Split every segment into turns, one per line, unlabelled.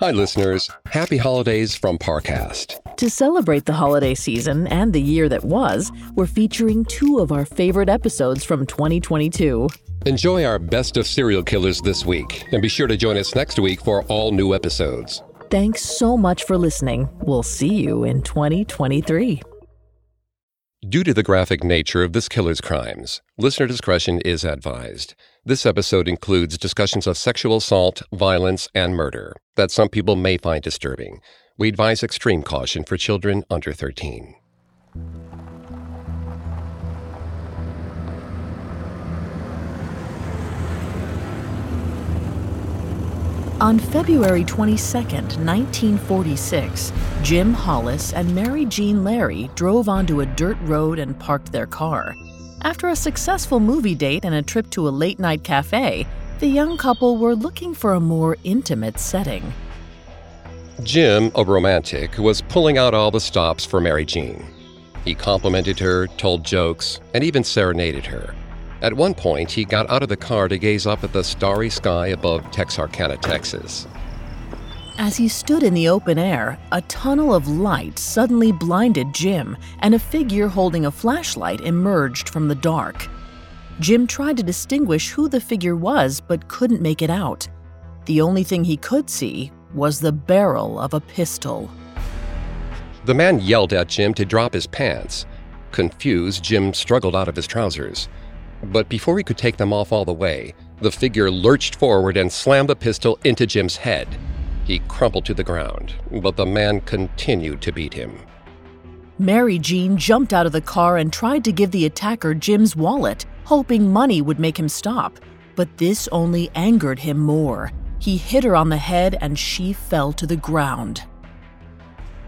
Hi, listeners. Happy holidays from Parcast.
To celebrate the holiday season and the year that was, we're featuring two of our favorite episodes from 2022.
Enjoy our best of serial killers this week, and be sure to join us next week for all new episodes.
Thanks so much for listening. We'll see you in 2023.
Due to the graphic nature of this killer's crimes, listener discretion is advised. This episode includes discussions of sexual assault, violence, and murder that some people may find disturbing. We advise extreme caution for children under 13.
On February 22, 1946, Jim Hollis and Mary Jean Larey drove onto a dirt road and parked their car. After a successful movie date and a trip to a late night cafe, the young couple were looking for a more intimate setting.
Jim, a romantic, was pulling out all the stops for Mary Jean. He complimented her, told jokes, and even serenaded her. At one point, he got out of the car to gaze up at the starry sky above Texarkana, Texas.
As he stood in the open air, a tunnel of light suddenly blinded Jim, and a figure holding a flashlight emerged from the dark. Jim tried to distinguish who the figure was but couldn't make it out. The only thing he could see was the barrel of a pistol.
The man yelled at Jim to drop his pants. Confused, Jim struggled out of his trousers. But before he could take them off all the way, the figure lurched forward and slammed the pistol into Jim's head. He crumpled to the ground, but the man continued to beat him.
Mary Jean jumped out of the car and tried to give the attacker Jim's wallet, hoping money would make him stop. But this only angered him more. He hit her on the head and she fell to the ground.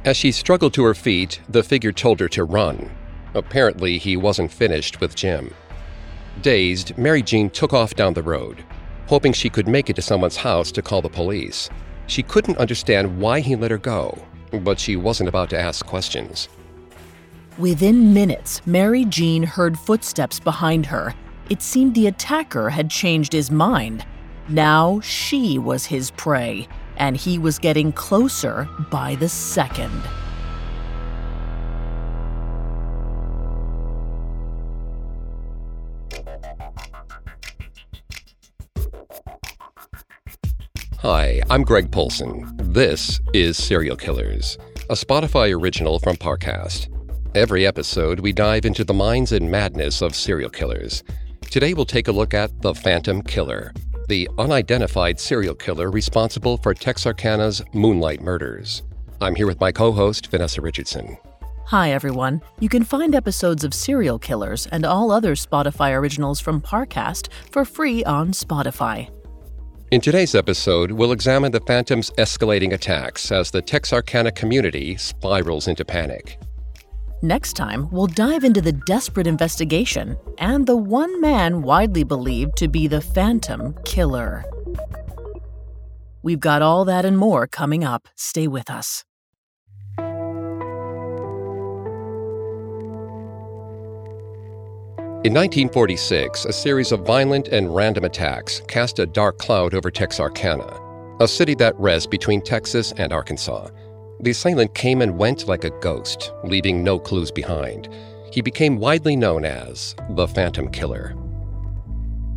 As she struggled to her feet, the figure told her to run. Apparently, he wasn't finished with Jim. Dazed, Mary Jean took off down the road, hoping she could make it to someone's house to call the police. She couldn't understand why he let her go, but she wasn't about to ask questions.
Within minutes, Mary Jean heard footsteps behind her. It seemed the attacker had changed his mind. Now she was his prey, and he was getting closer by the second.
Hi, I'm Greg Polcyn. This is Serial Killers, a Spotify original from Parcast. Every episode, we dive into the minds and madness of serial killers. Today, we'll take a look at the Phantom Killer, the unidentified serial killer responsible for Texarkana's Moonlight murders. I'm here with my co host, Vanessa Richardson.
Hi, everyone. You can find episodes of Serial Killers and all other Spotify originals from Parcast for free on Spotify.
In today's episode, we'll examine the Phantom's escalating attacks as the Texarkana community spirals into panic.
Next time, we'll dive into the desperate investigation and the one man widely believed to be the Phantom Killer. We've got all that and more coming up. Stay with us.
In 1946, a series of violent and random attacks cast a dark cloud over Texarkana, a city that rests between Texas and Arkansas. The assailant came and went like a ghost, leaving no clues behind. He became widely known as the Phantom Killer.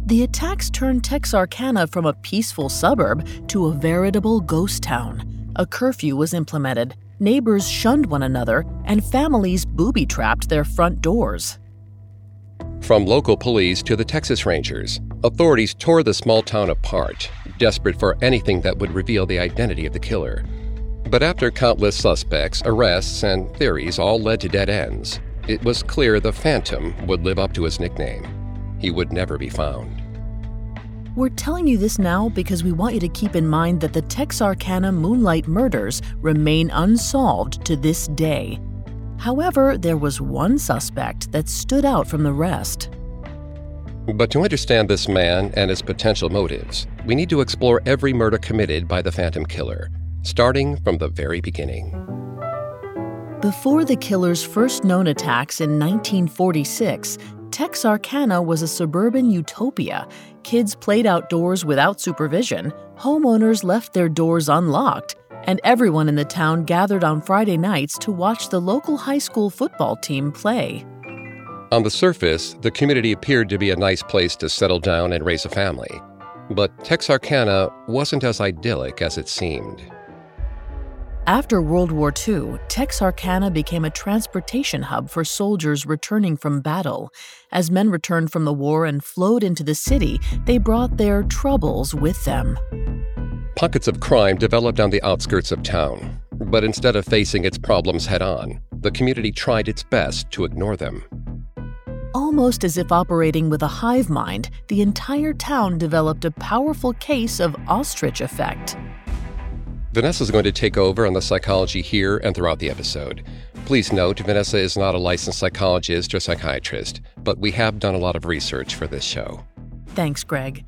The attacks turned Texarkana from a peaceful suburb to a veritable ghost town. A curfew was implemented, neighbors shunned one another, and families booby trapped their front doors.
From local police to the Texas Rangers, authorities tore the small town apart, desperate for anything that would reveal the identity of the killer. But after countless suspects, arrests, and theories all led to dead ends, it was clear the Phantom would live up to his nickname. He would never be found.
We're telling you this now because we want you to keep in mind that the Texarkana Moonlight murders remain unsolved to this day. However, there was one suspect that stood out from the rest.
But to understand this man and his potential motives, we need to explore every murder committed by the Phantom Killer, starting from the very beginning.
Before the killer's first known attacks in 1946, Texarkana was a suburban utopia. Kids played outdoors without supervision, homeowners left their doors unlocked, and everyone in the town gathered on Friday nights to watch the local high school football team play.
On the surface, the community appeared to be a nice place to settle down and raise a family. But Texarkana wasn't as idyllic as it seemed.
After World War II, Texarkana became a transportation hub for soldiers returning from battle. As men returned from the war and flowed into the city, they brought their troubles with them.
Pockets of crime developed on the outskirts of town, but instead of facing its problems head on, the community tried its best to ignore them.
Almost as if operating with a hive mind, the entire town developed a powerful case of ostrich effect.
Vanessa is going to take over on the psychology here and throughout the episode. Please note, Vanessa is not a licensed psychologist or psychiatrist, but we have done a lot of research for this show.
Thanks, Greg.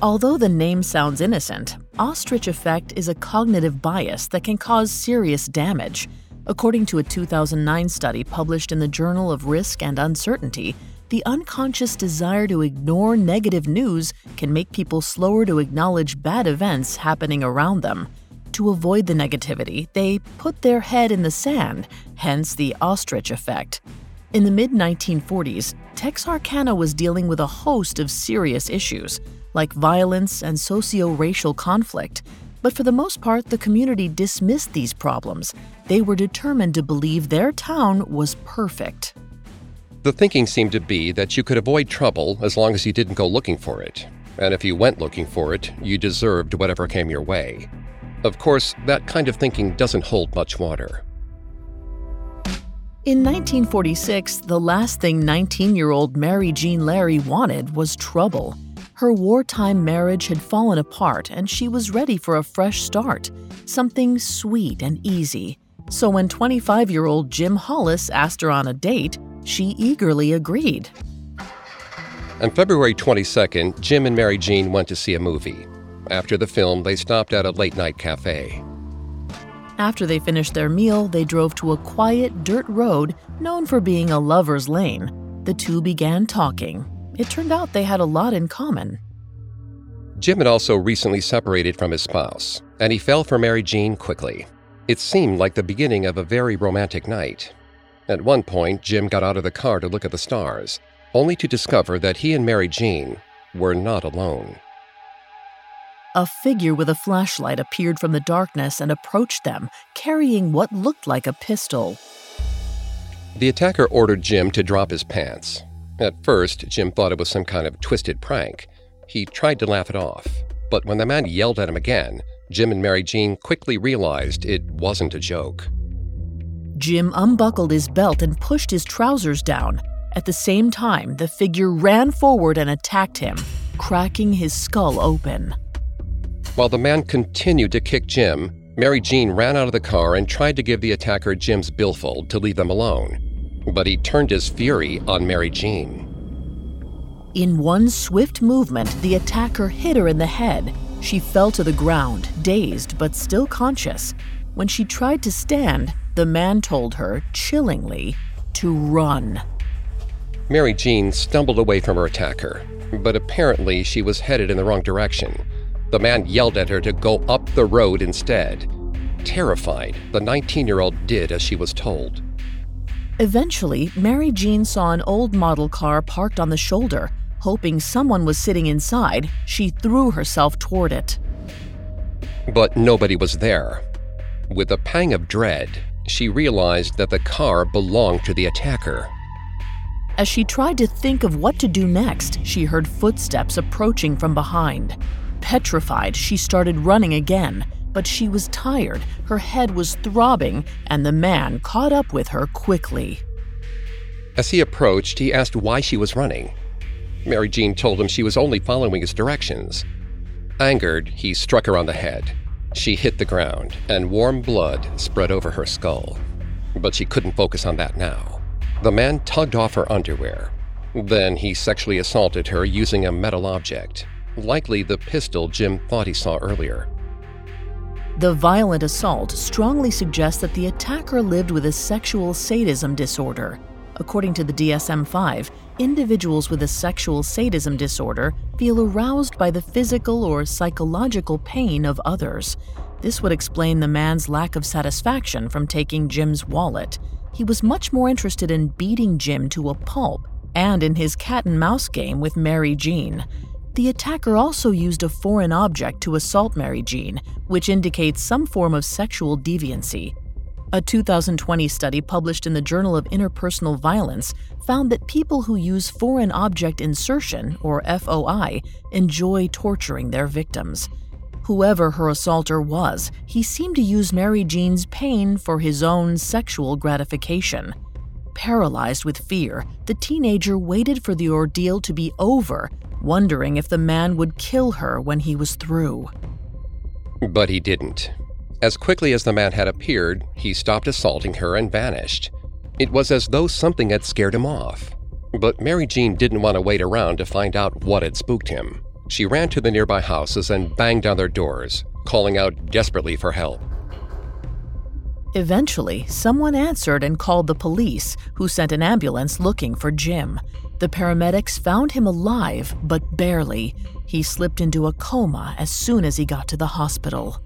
Although the name sounds innocent, ostrich effect is a cognitive bias that can cause serious damage. According to a 2009 study published in the Journal of Risk and Uncertainty, the unconscious desire to ignore negative news can make people slower to acknowledge bad events happening around them. To avoid the negativity, they put their head in the sand, hence the ostrich effect. In the mid 1940s, Texarkana was dealing with a host of serious issues, like violence and socio racial conflict. But for the most part, the community dismissed these problems. They were determined to believe their town was perfect.
The thinking seemed to be that you could avoid trouble as long as you didn't go looking for it. And if you went looking for it, you deserved whatever came your way. Of course, that kind of thinking doesn't hold much water.
In 1946, the last thing 19 year old Mary Jean Larey wanted was trouble. Her wartime marriage had fallen apart and she was ready for a fresh start, something sweet and easy. So when 25 year old Jim Hollis asked her on a date, she eagerly agreed.
On February 22nd, Jim and Mary Jean went to see a movie. After the film, they stopped at a late night cafe.
After they finished their meal, they drove to a quiet dirt road known for being a lover's lane. The two began talking. It turned out they had a lot in common.
Jim had also recently separated from his spouse, and he fell for Mary Jean quickly. It seemed like the beginning of a very romantic night. At one point, Jim got out of the car to look at the stars, only to discover that he and Mary Jean were not alone.
A figure with a flashlight appeared from the darkness and approached them, carrying what looked like a pistol.
The attacker ordered Jim to drop his pants. At first, Jim thought it was some kind of twisted prank. He tried to laugh it off, but when the man yelled at him again, Jim and Mary Jean quickly realized it wasn't a joke.
Jim unbuckled his belt and pushed his trousers down. At the same time, the figure ran forward and attacked him, cracking his skull open.
While the man continued to kick Jim, Mary Jean ran out of the car and tried to give the attacker Jim's billfold to leave them alone. But he turned his fury on Mary Jean.
In one swift movement, the attacker hit her in the head. She fell to the ground, dazed but still conscious. When she tried to stand, the man told her, chillingly, to run.
Mary Jean stumbled away from her attacker, but apparently she was headed in the wrong direction. The man yelled at her to go up the road instead. Terrified, the 19 year old did as she was told.
Eventually, Mary Jean saw an old model car parked on the shoulder. Hoping someone was sitting inside, she threw herself toward it.
But nobody was there. With a pang of dread, she realized that the car belonged to the attacker.
As she tried to think of what to do next, she heard footsteps approaching from behind. Petrified, she started running again, but she was tired, her head was throbbing, and the man caught up with her quickly.
As he approached, he asked why she was running. Mary Jean told him she was only following his directions. Angered, he struck her on the head. She hit the ground, and warm blood spread over her skull. But she couldn't focus on that now. The man tugged off her underwear. Then he sexually assaulted her using a metal object likely the pistol Jim thought he saw earlier.
The violent assault strongly suggests that the attacker lived with a sexual sadism disorder. According to the DSM 5, individuals with a sexual sadism disorder feel aroused by the physical or psychological pain of others. This would explain the man's lack of satisfaction from taking Jim's wallet. He was much more interested in beating Jim to a pulp and in his cat and mouse game with Mary Jean. The attacker also used a foreign object to assault Mary Jean, which indicates some form of sexual deviancy. A 2020 study published in the Journal of Interpersonal Violence found that people who use foreign object insertion, or FOI, enjoy torturing their victims. Whoever her assaulter was, he seemed to use Mary Jean's pain for his own sexual gratification. Paralyzed with fear, the teenager waited for the ordeal to be over, wondering if the man would kill her when he was through.
But he didn't. As quickly as the man had appeared, he stopped assaulting her and vanished. It was as though something had scared him off. But Mary Jean didn't want to wait around to find out what had spooked him. She ran to the nearby houses and banged on their doors, calling out desperately for help.
Eventually, someone answered and called the police, who sent an ambulance looking for Jim. The paramedics found him alive, but barely. He slipped into a coma as soon as he got to the hospital.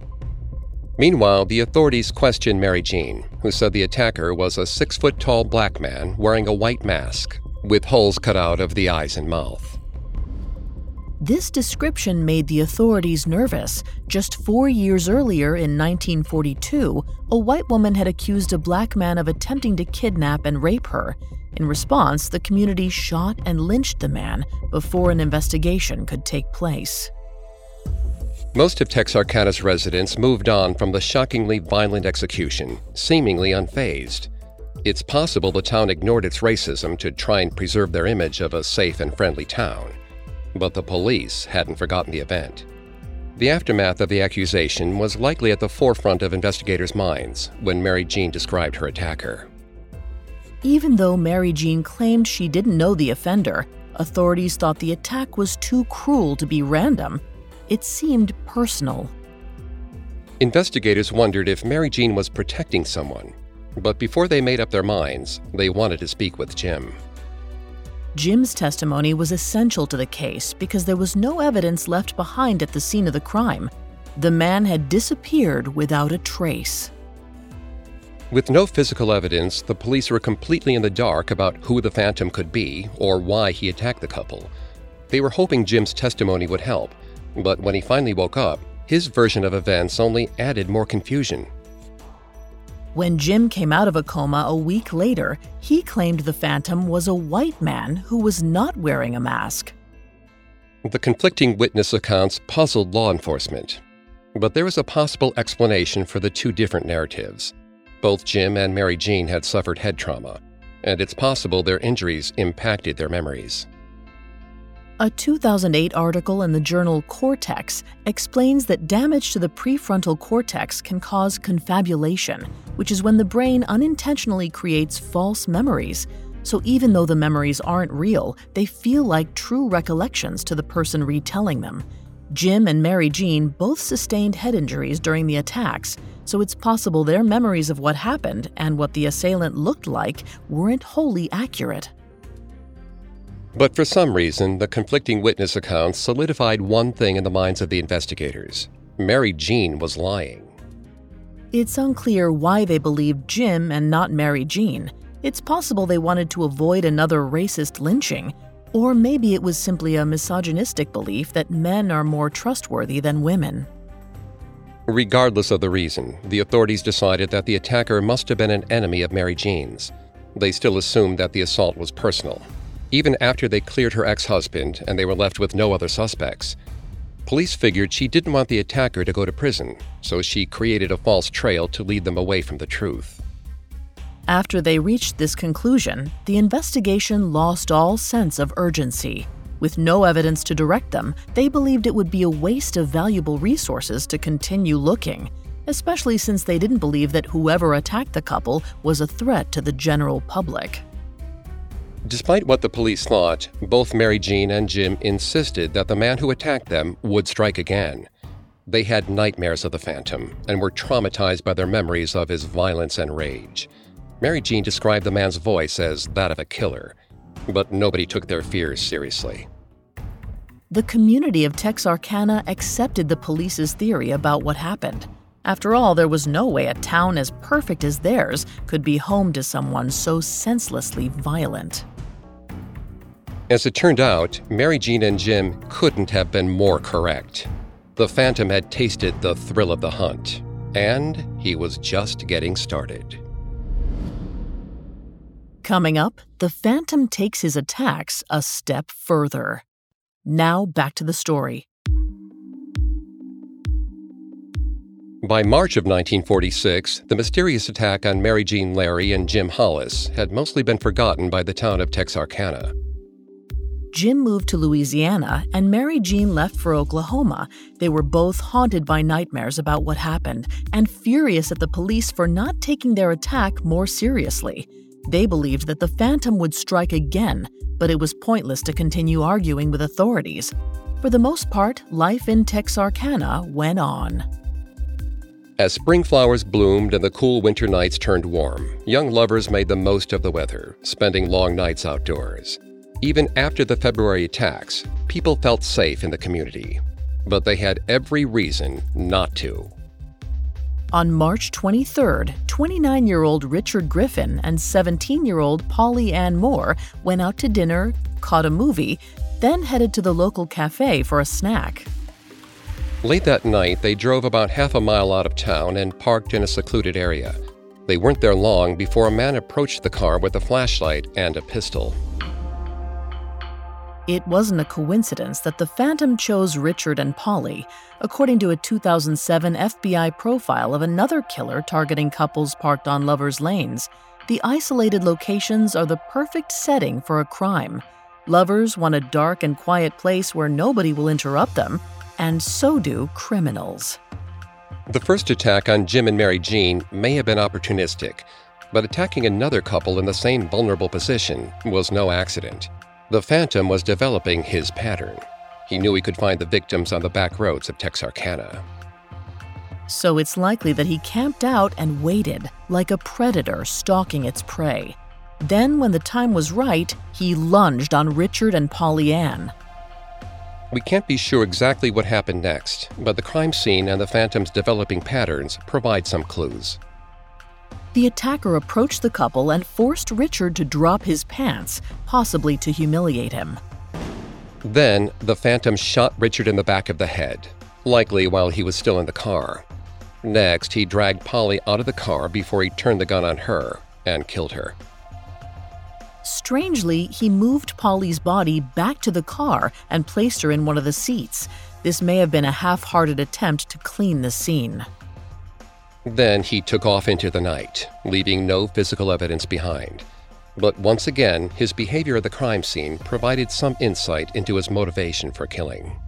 Meanwhile, the authorities questioned Mary Jean, who said the attacker was a six foot tall black man wearing a white mask, with holes cut out of the eyes and mouth.
This description made the authorities nervous. Just four years earlier, in 1942, a white woman had accused a black man of attempting to kidnap and rape her. In response, the community shot and lynched the man before an investigation could take place.
Most of Texarkana's residents moved on from the shockingly violent execution, seemingly unfazed. It's possible the town ignored its racism to try and preserve their image of a safe and friendly town. But the police hadn't forgotten the event. The aftermath of the accusation was likely at the forefront of investigators' minds when Mary Jean described her attacker.
Even though Mary Jean claimed she didn't know the offender, authorities thought the attack was too cruel to be random. It seemed personal.
Investigators wondered if Mary Jean was protecting someone, but before they made up their minds, they wanted to speak with Jim.
Jim's testimony was essential to the case because there was no evidence left behind at the scene of the crime. The man had disappeared without a trace.
With no physical evidence, the police were completely in the dark about who the Phantom could be or why he attacked the couple. They were hoping Jim's testimony would help, but when he finally woke up, his version of events only added more confusion.
When Jim came out of a coma a week later, he claimed the Phantom was a white man who was not wearing a mask.
The conflicting witness accounts puzzled law enforcement, but there was a possible explanation for the two different narratives. Both Jim and Mary Jean had suffered head trauma, and it's possible their injuries impacted their memories.
A 2008 article in the journal Cortex explains that damage to the prefrontal cortex can cause confabulation, which is when the brain unintentionally creates false memories. So even though the memories aren't real, they feel like true recollections to the person retelling them. Jim and Mary Jean both sustained head injuries during the attacks, so it's possible their memories of what happened and what the assailant looked like weren't wholly accurate.
But for some reason, the conflicting witness accounts solidified one thing in the minds of the investigators Mary Jean was lying.
It's unclear why they believed Jim and not Mary Jean. It's possible they wanted to avoid another racist lynching, or maybe it was simply a misogynistic belief that men are more trustworthy than women.
Regardless of the reason, the authorities decided that the attacker must have been an enemy of Mary Jean's. They still assumed that the assault was personal, even after they cleared her ex husband and they were left with no other suspects. Police figured she didn't want the attacker to go to prison, so she created a false trail to lead them away from the truth.
After they reached this conclusion, the investigation lost all sense of urgency. With no evidence to direct them, they believed it would be a waste of valuable resources to continue looking, especially since they didn't believe that whoever attacked the couple was a threat to the general public.
Despite what the police thought, both Mary Jean and Jim insisted that the man who attacked them would strike again. They had nightmares of the Phantom and were traumatized by their memories of his violence and rage. Mary Jean described the man's voice as that of a killer. but nobody took their fears seriously.
The community of Texarkana accepted the police's theory about what happened. After all, there was no way a town as perfect as theirs could be home to someone so senselessly violent.
As it turned out, Mary Jean and Jim couldn't have been more correct. The Phantom had tasted the thrill of the hunt, and he was just getting started.
Coming up, the Phantom takes his attacks a step further. Now back to the story.
By March of 1946, the mysterious attack on Mary Jean Larey and Jim Hollis had mostly been forgotten by the town of Texarkana.
Jim moved to Louisiana and Mary Jean left for Oklahoma. They were both haunted by nightmares about what happened and furious at the police for not taking their attack more seriously. They believed that the Phantom would strike again, but it was pointless to continue arguing with authorities. For the most part, life in Texarkana went on.
As spring flowers bloomed and the cool winter nights turned warm, young lovers made the most of the weather, spending long nights outdoors. Even after the February attacks, people felt safe in the community. But they had every reason not to.
On March 23rd, 29 year old Richard Griffin and 17 year old Polly Ann Moore went out to dinner, caught a movie, then headed to the local cafe for a snack.
Late that night, they drove about half a mile out of town and parked in a secluded area. They weren't there long before a man approached the car with a flashlight and a pistol.
It wasn't a coincidence that the Phantom chose Richard and Polly, according to a 2007 FBI profile of another killer targeting couples parked on lovers' lanes. The isolated locations are the perfect setting for a crime. Lovers want a dark and quiet place where nobody will interrupt them, and so do criminals.
The first attack on Jim and Mary Jean may have been opportunistic, but attacking another couple in the same vulnerable position was no accident. The Phantom was developing his pattern. He knew he could find the victims on the back roads of Texarkana.
So it's likely that he camped out and waited, like a predator stalking its prey. Then, when the time was right, he lunged on Richard and Polly Ann.
We can't be sure exactly what happened next, but the crime scene and the Phantom's developing patterns provide some clues.
The attacker approached the couple and forced Richard to drop his pants, possibly to humiliate him.
Then, the Phantom shot Richard in the back of the head, likely while he was still in the car. Next, he dragged Polly out of the car before he turned the gun on her and killed her.
Strangely, he moved Polly's body back to the car and placed her in one of the seats. This may have been a half hearted attempt to clean the scene.
Then he took off into the night, leaving no physical evidence behind. But once again, his behavior at the crime scene provided some insight into his motivation for killing.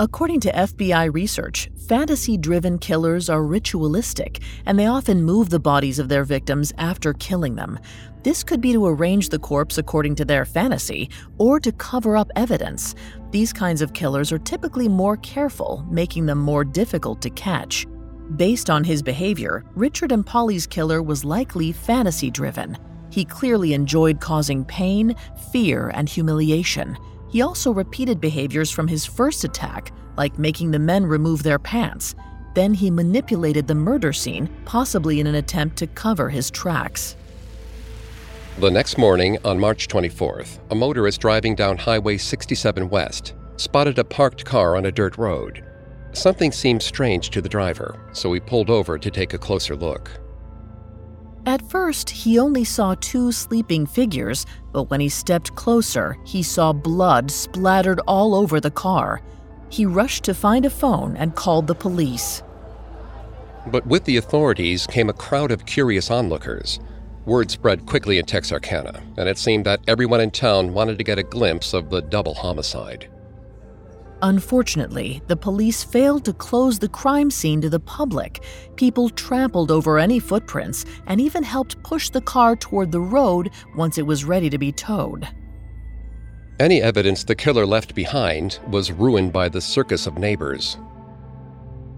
According to FBI research, fantasy driven killers are ritualistic and they often move the bodies of their victims after killing them. This could be to arrange the corpse according to their fantasy or to cover up evidence. These kinds of killers are typically more careful, making them more difficult to catch. Based on his behavior, Richard and Polly's killer was likely fantasy driven. He clearly enjoyed causing pain, fear, and humiliation. He also repeated behaviors from his first attack, like making the men remove their pants. Then he manipulated the murder scene, possibly in an attempt to cover his tracks.
The next morning, on March 24th, a motorist driving down Highway 67 West spotted a parked car on a dirt road. Something seemed strange to the driver, so he pulled over to take a closer look.
At first, he only saw two sleeping figures, but when he stepped closer, he saw blood splattered all over the car. He rushed to find a phone and called the police.
But with the authorities came a crowd of curious onlookers. Word spread quickly in Texarkana, and it seemed that everyone in town wanted to get a glimpse of the double homicide.
Unfortunately, the police failed to close the crime scene to the public. People trampled over any footprints and even helped push the car toward the road once it was ready to be towed.
Any evidence the killer left behind was ruined by the circus of neighbors.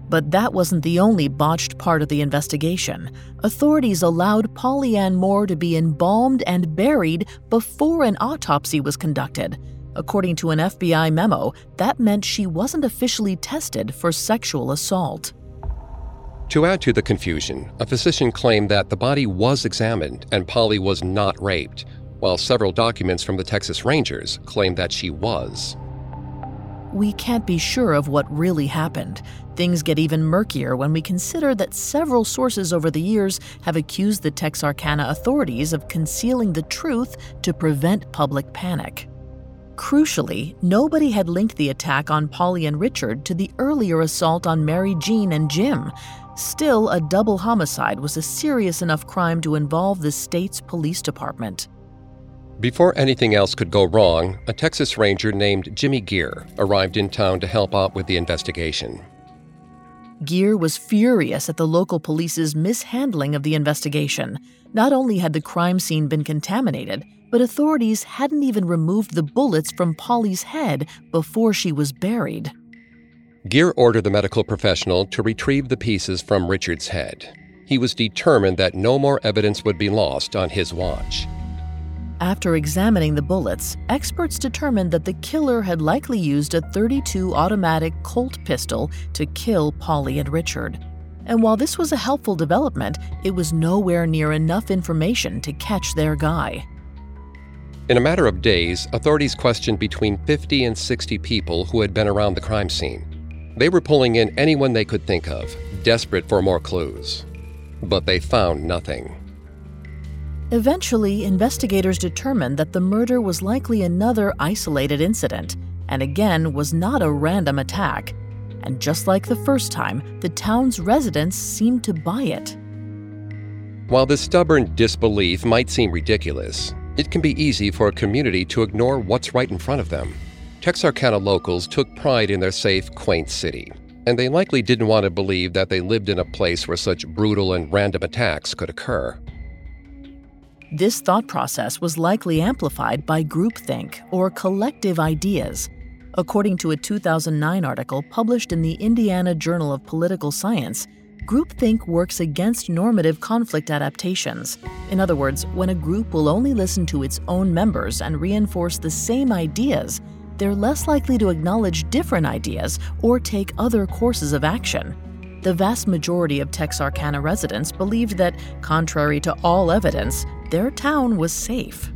But that wasn't the only botched part of the investigation. Authorities allowed Polly Ann Moore to be embalmed and buried before an autopsy was conducted. According to an FBI memo, that meant she wasn't officially tested for sexual assault.
To add to the confusion, a physician claimed that the body was examined and Polly was not raped, while several documents from the Texas Rangers claimed that she was.
We can't be sure of what really happened. Things get even murkier when we consider that several sources over the years have accused the Texarkana authorities of concealing the truth to prevent public panic. Crucially, nobody had linked the attack on Polly and Richard to the earlier assault on Mary Jean and Jim. Still, a double homicide was a serious enough crime to involve the state's police department.
Before anything else could go wrong, a Texas Ranger named Jimmy Gear arrived in town to help out with the investigation.
Gear was furious at the local police's mishandling of the investigation. Not only had the crime scene been contaminated, but authorities hadn't even removed the bullets from Polly's head before she was buried.
Gear ordered the medical professional to retrieve the pieces from Richard's head. He was determined that no more evidence would be lost on his watch.
After examining the bullets, experts determined that the killer had likely used a 32 automatic Colt pistol to kill Polly and Richard. And while this was a helpful development, it was nowhere near enough information to catch their guy.
In a matter of days, authorities questioned between 50 and 60 people who had been around the crime scene. They were pulling in anyone they could think of, desperate for more clues. But they found nothing.
Eventually, investigators determined that the murder was likely another isolated incident, and again was not a random attack. And just like the first time, the town's residents seemed to buy it.
While this stubborn disbelief might seem ridiculous, it can be easy for a community to ignore what's right in front of them. Texarkana locals took pride in their safe, quaint city, and they likely didn't want to believe that they lived in a place where such brutal and random attacks could occur.
This thought process was likely amplified by groupthink or collective ideas. According to a 2009 article published in the Indiana Journal of Political Science, groupthink works against normative conflict adaptations. In other words, when a group will only listen to its own members and reinforce the same ideas, they're less likely to acknowledge different ideas or take other courses of action. The vast majority of Texarkana residents believed that, contrary to all evidence, their town was safe.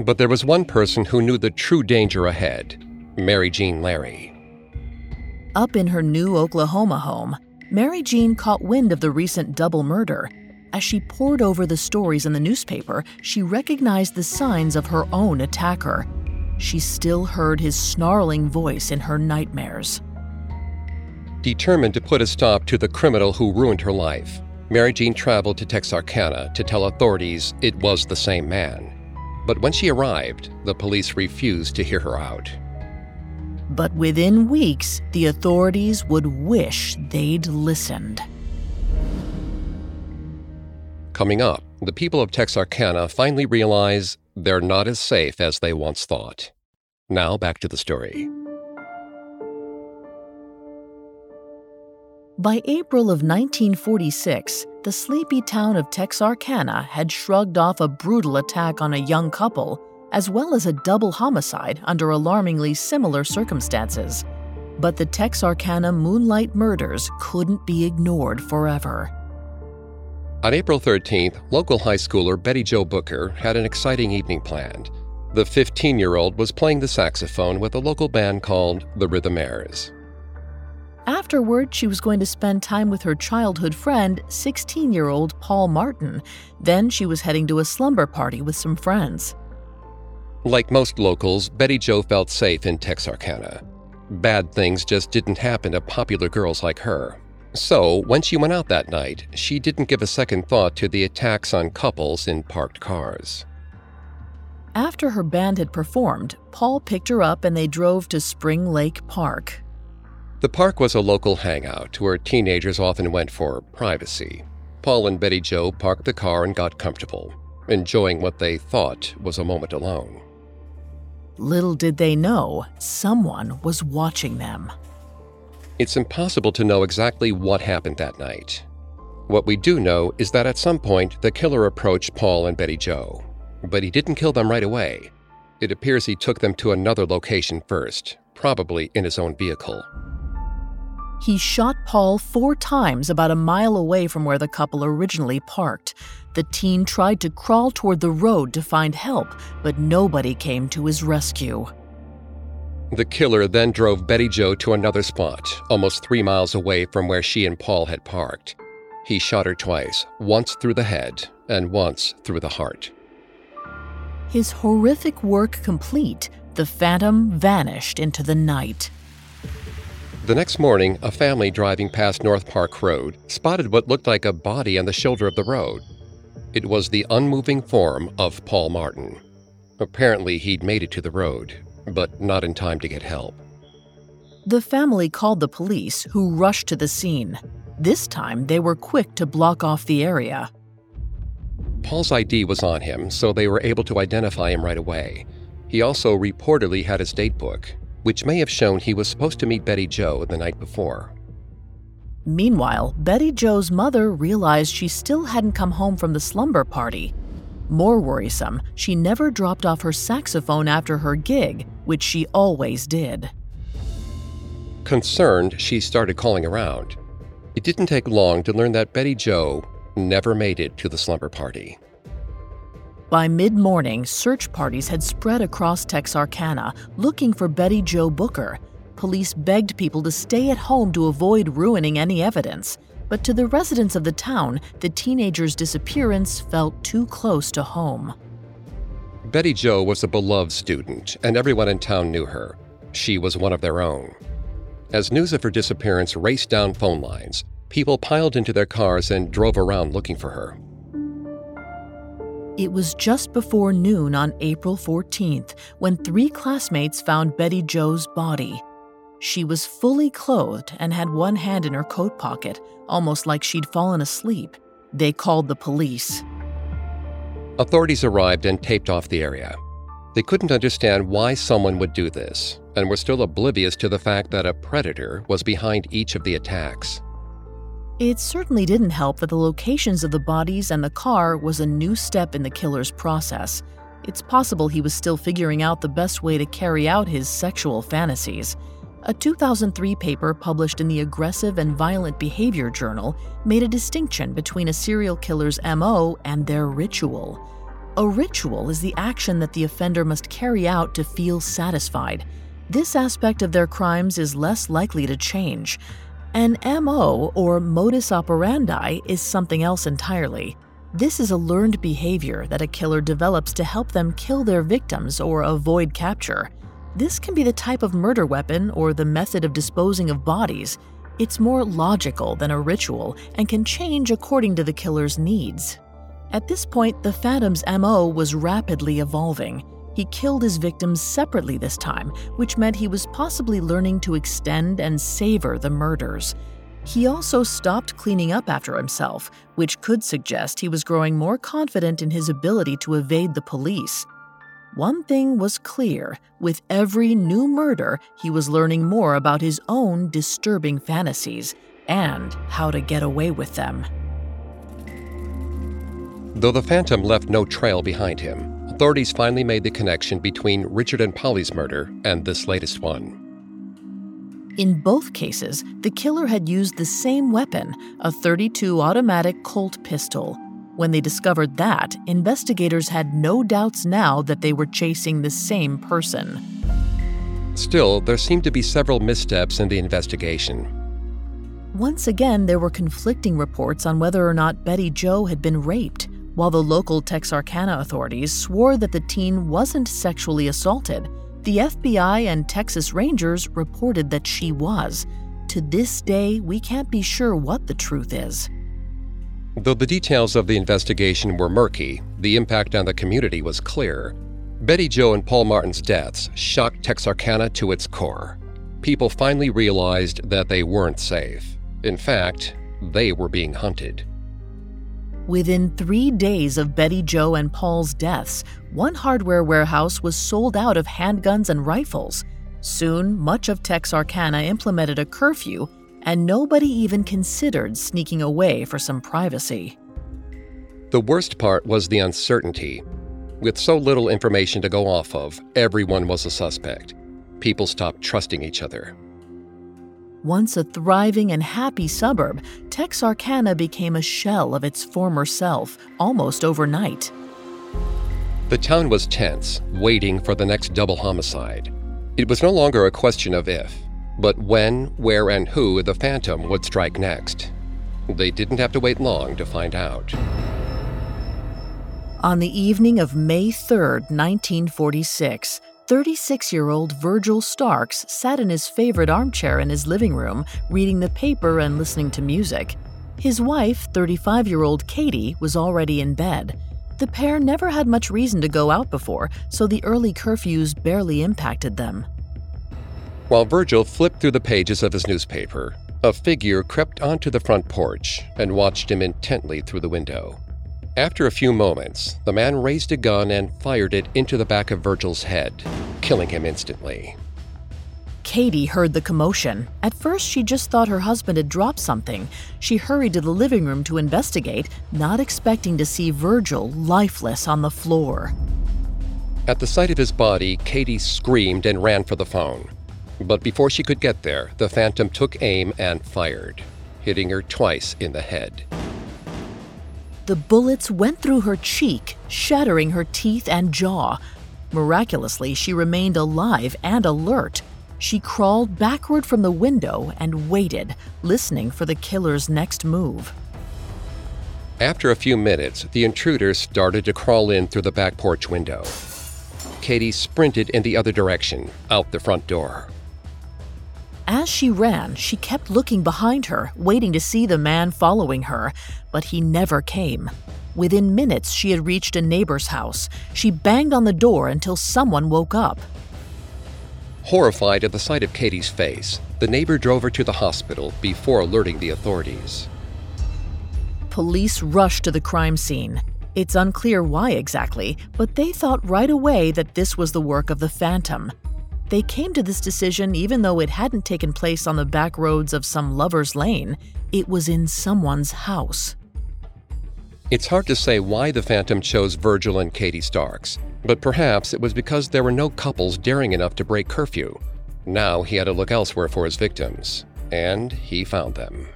But there was one person who knew the true danger ahead Mary Jean Larey.
Up in her new Oklahoma home, Mary Jean caught wind of the recent double murder. As she pored over the stories in the newspaper, she recognized the signs of her own attacker. She still heard his snarling voice in her nightmares.
Determined to put a stop to the criminal who ruined her life, Mary Jean traveled to Texarkana to tell authorities it was the same man. But when she arrived, the police refused to hear her out.
But within weeks, the authorities would wish they'd listened.
Coming up, the people of Texarkana finally realize they're not as safe as they once thought. Now back to the story.
By April of 1946, the sleepy town of Texarkana had shrugged off a brutal attack on a young couple, as well as a double homicide under alarmingly similar circumstances. But the Texarkana moonlight murders couldn't be ignored forever.
On April 13th, local high schooler Betty Jo Booker had an exciting evening planned. The 15 year old was playing the saxophone with a local band called the Rhythmaires.
Afterward, she was going to spend time with her childhood friend, 16 year old Paul Martin. Then she was heading to a slumber party with some friends.
Like most locals, Betty Jo felt safe in Texarkana. Bad things just didn't happen to popular girls like her. So, when she went out that night, she didn't give a second thought to the attacks on couples in parked cars.
After her band had performed, Paul picked her up and they drove to Spring Lake Park.
The park was a local hangout where teenagers often went for privacy. Paul and Betty Jo parked the car and got comfortable, enjoying what they thought was a moment alone.
Little did they know, someone was watching them.
It's impossible to know exactly what happened that night. What we do know is that at some point the killer approached Paul and Betty Jo, but he didn't kill them right away. It appears he took them to another location first, probably in his own vehicle.
He shot Paul four times about a mile away from where the couple originally parked. The teen tried to crawl toward the road to find help, but nobody came to his rescue.
The killer then drove Betty Jo to another spot, almost three miles away from where she and Paul had parked. He shot her twice, once through the head and once through the heart.
His horrific work complete, the phantom vanished into the night.
The next morning, a family driving past North Park Road spotted what looked like a body on the shoulder of the road. It was the unmoving form of Paul Martin. Apparently, he'd made it to the road, but not in time to get help.
The family called the police, who rushed to the scene. This time, they were quick to block off the area.
Paul's ID was on him, so they were able to identify him right away. He also reportedly had his date book, which may have shown he was supposed to meet Betty Jo the night before.
Meanwhile, Betty Jo's mother realized she still hadn't come home from the slumber party. More worrisome, she never dropped off her saxophone after her gig, which she always did.
Concerned, she started calling around. It didn't take long to learn that Betty Jo never made it to the slumber party.
By mid morning, search parties had spread across Texarkana looking for Betty Jo Booker. Police begged people to stay at home to avoid ruining any evidence. But to the residents of the town, the teenager's disappearance felt too close to home.
Betty Jo was a beloved student, and everyone in town knew her. She was one of their own. As news of her disappearance raced down phone lines, people piled into their cars and drove around looking for her.
It was just before noon on April 14th when three classmates found Betty Jo's body. She was fully clothed and had one hand in her coat pocket, almost like she'd fallen asleep. They called the police.
Authorities arrived and taped off the area. They couldn't understand why someone would do this and were still oblivious to the fact that a predator was behind each of the attacks.
It certainly didn't help that the locations of the bodies and the car was a new step in the killer's process. It's possible he was still figuring out the best way to carry out his sexual fantasies. A 2003 paper published in the Aggressive and Violent Behavior Journal made a distinction between a serial killer's MO and their ritual. A ritual is the action that the offender must carry out to feel satisfied. This aspect of their crimes is less likely to change. An MO, or modus operandi, is something else entirely. This is a learned behavior that a killer develops to help them kill their victims or avoid capture. This can be the type of murder weapon or the method of disposing of bodies. It's more logical than a ritual and can change according to the killer's needs. At this point, the Phantom's MO was rapidly evolving. He killed his victims separately this time, which meant he was possibly learning to extend and savor the murders. He also stopped cleaning up after himself, which could suggest he was growing more confident in his ability to evade the police. One thing was clear with every new murder, he was learning more about his own disturbing fantasies and how to get away with them.
Though the Phantom left no trail behind him, authorities finally made the connection between Richard and Polly's murder and this latest one.
In both cases, the killer had used the same weapon, a 32 automatic Colt pistol. When they discovered that, investigators had no doubts now that they were chasing the same person.
Still, there seemed to be several missteps in the investigation.
Once again, there were conflicting reports on whether or not Betty Jo had been raped while the local Texarkana authorities swore that the teen wasn't sexually assaulted, the FBI and Texas Rangers reported that she was. To this day, we can't be sure what the truth is.
Though the details of the investigation were murky, the impact on the community was clear. Betty Jo and Paul Martin's deaths shocked Texarkana to its core. People finally realized that they weren't safe. In fact, they were being hunted.
Within three days of Betty Jo and Paul's deaths, one hardware warehouse was sold out of handguns and rifles. Soon, much of Texarkana implemented a curfew, and nobody even considered sneaking away for some privacy.
The worst part was the uncertainty. With so little information to go off of, everyone was a suspect. People stopped trusting each other.
Once a thriving and happy suburb, Texarkana became a shell of its former self almost overnight.
The town was tense, waiting for the next double homicide. It was no longer a question of if, but when, where, and who the Phantom would strike next. They didn't have to wait long to find out.
On the evening of May 3, 1946, 36 year old Virgil Starks sat in his favorite armchair in his living room, reading the paper and listening to music. His wife, 35 year old Katie, was already in bed. The pair never had much reason to go out before, so the early curfews barely impacted them.
While Virgil flipped through the pages of his newspaper, a figure crept onto the front porch and watched him intently through the window. After a few moments, the man raised a gun and fired it into the back of Virgil's head, killing him instantly.
Katie heard the commotion. At first, she just thought her husband had dropped something. She hurried to the living room to investigate, not expecting to see Virgil lifeless on the floor.
At the sight of his body, Katie screamed and ran for the phone. But before she could get there, the Phantom took aim and fired, hitting her twice in the head.
The bullets went through her cheek, shattering her teeth and jaw. Miraculously, she remained alive and alert. She crawled backward from the window and waited, listening for the killer's next move.
After a few minutes, the intruder started to crawl in through the back porch window. Katie sprinted in the other direction, out the front door.
As she ran, she kept looking behind her, waiting to see the man following her, but he never came. Within minutes, she had reached a neighbor's house. She banged on the door until someone woke up.
Horrified at the sight of Katie's face, the neighbor drove her to the hospital before alerting the authorities.
Police rushed to the crime scene. It's unclear why exactly, but they thought right away that this was the work of the Phantom. They came to this decision even though it hadn't taken place on the back roads of some lover's lane, it was in someone's house.
It's hard to say why the Phantom chose Virgil and Katie Starks, but perhaps it was because there were no couples daring enough to break curfew. Now he had to look elsewhere for his victims, and he found them.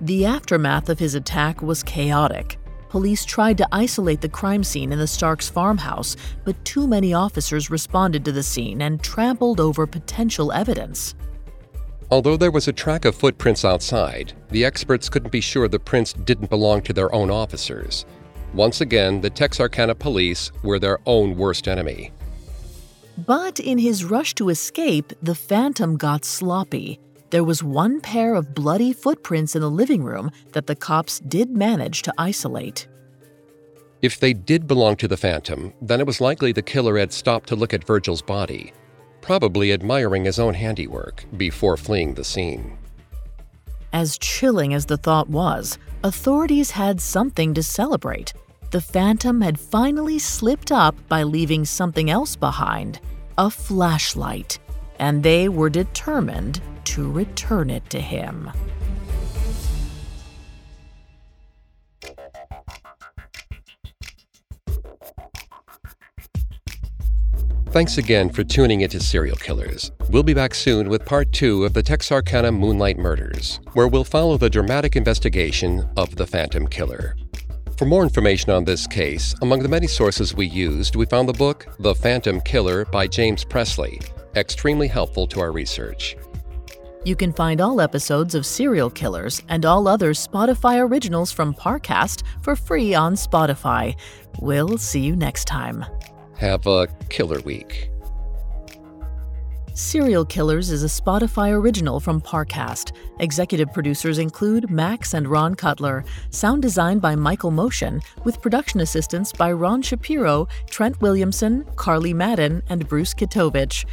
The aftermath of his attack was chaotic. Police tried to isolate the crime scene in the Starks farmhouse, but too many officers responded to the scene and trampled over potential evidence.
Although there was a track of footprints outside, the experts couldn't be sure the prints didn't belong to their own officers. Once again, the Texarkana police were their own worst enemy.
But in his rush to escape, the Phantom got sloppy. There was one pair of bloody footprints in the living room that the cops did manage to isolate.
If they did belong to the Phantom, then it was likely the killer had stopped to look at Virgil's body, probably admiring his own handiwork before fleeing the scene.
As chilling as the thought was, authorities had something to celebrate. The Phantom had finally slipped up by leaving something else behind a flashlight, and they were determined to return it to him.
Thanks again for tuning into Serial Killers. We'll be back soon with part two of the Texarkana Moonlight Murders, where we'll follow the dramatic investigation of the Phantom Killer. For more information on this case, among the many sources we used, we found the book The Phantom Killer by James Presley, extremely helpful to our research.
You can find all episodes of Serial Killers and all other Spotify originals from Parcast for free on Spotify. We'll see you next time.
Have a killer week.
Serial Killers is a Spotify original from Parcast. Executive producers include Max and Ron Cutler. Sound design by Michael Motion, with production assistance by Ron Shapiro, Trent Williamson, Carly Madden, and Bruce Kitovich.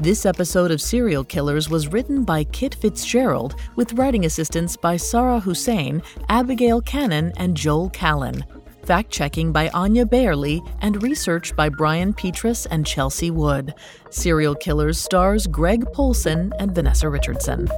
This episode of Serial Killers was written by Kit Fitzgerald, with writing assistance by Sarah Hussein, Abigail Cannon, and Joel Callan. Fact checking by Anya Bailey and research by Brian Petrus and Chelsea Wood. Serial Killers stars Greg Polcyn and Vanessa Richardson.